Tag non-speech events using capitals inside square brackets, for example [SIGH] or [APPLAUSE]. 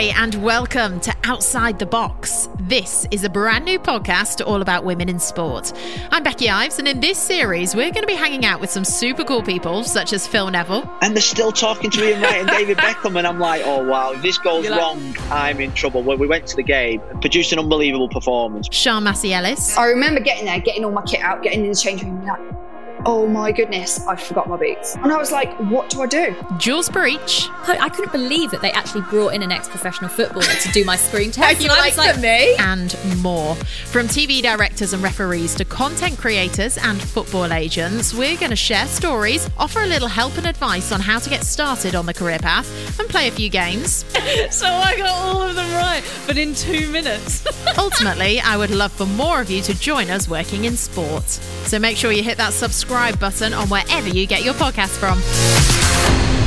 Hey, hey, and welcome to Outside the Box. This is a brand new podcast all about women in sport. I'm Becky Ives, and in this series, we're going to be hanging out with some super cool people such as Phil Neville, and they're still talking to Ian Wright and David [LAUGHS] Beckham, and I'm like, oh wow, if this goes like- wrong, I'm in trouble. When we went to the game, produced an unbelievable performance. Sian Massey Ellis, I remember getting there, getting all my kit out, getting in the change room, and like, oh my goodness, I forgot my boots. And I was like, what do I do? Jules Breach, I I couldn't believe that they actually brought in an ex-professional footballer to do my screen [LAUGHS] test. you and I like was like, for me? Eh? and more. From TV directors and referees to content creators and football agents, we're going to share stories, offer a little help and advice on how to get started on the career path, and play a few games. [LAUGHS] so I got all of them right, but in two minutes. [LAUGHS] Ultimately, I would love for more of you to join us working in sport. So make sure you hit that subscribe button on wherever you get your podcast from.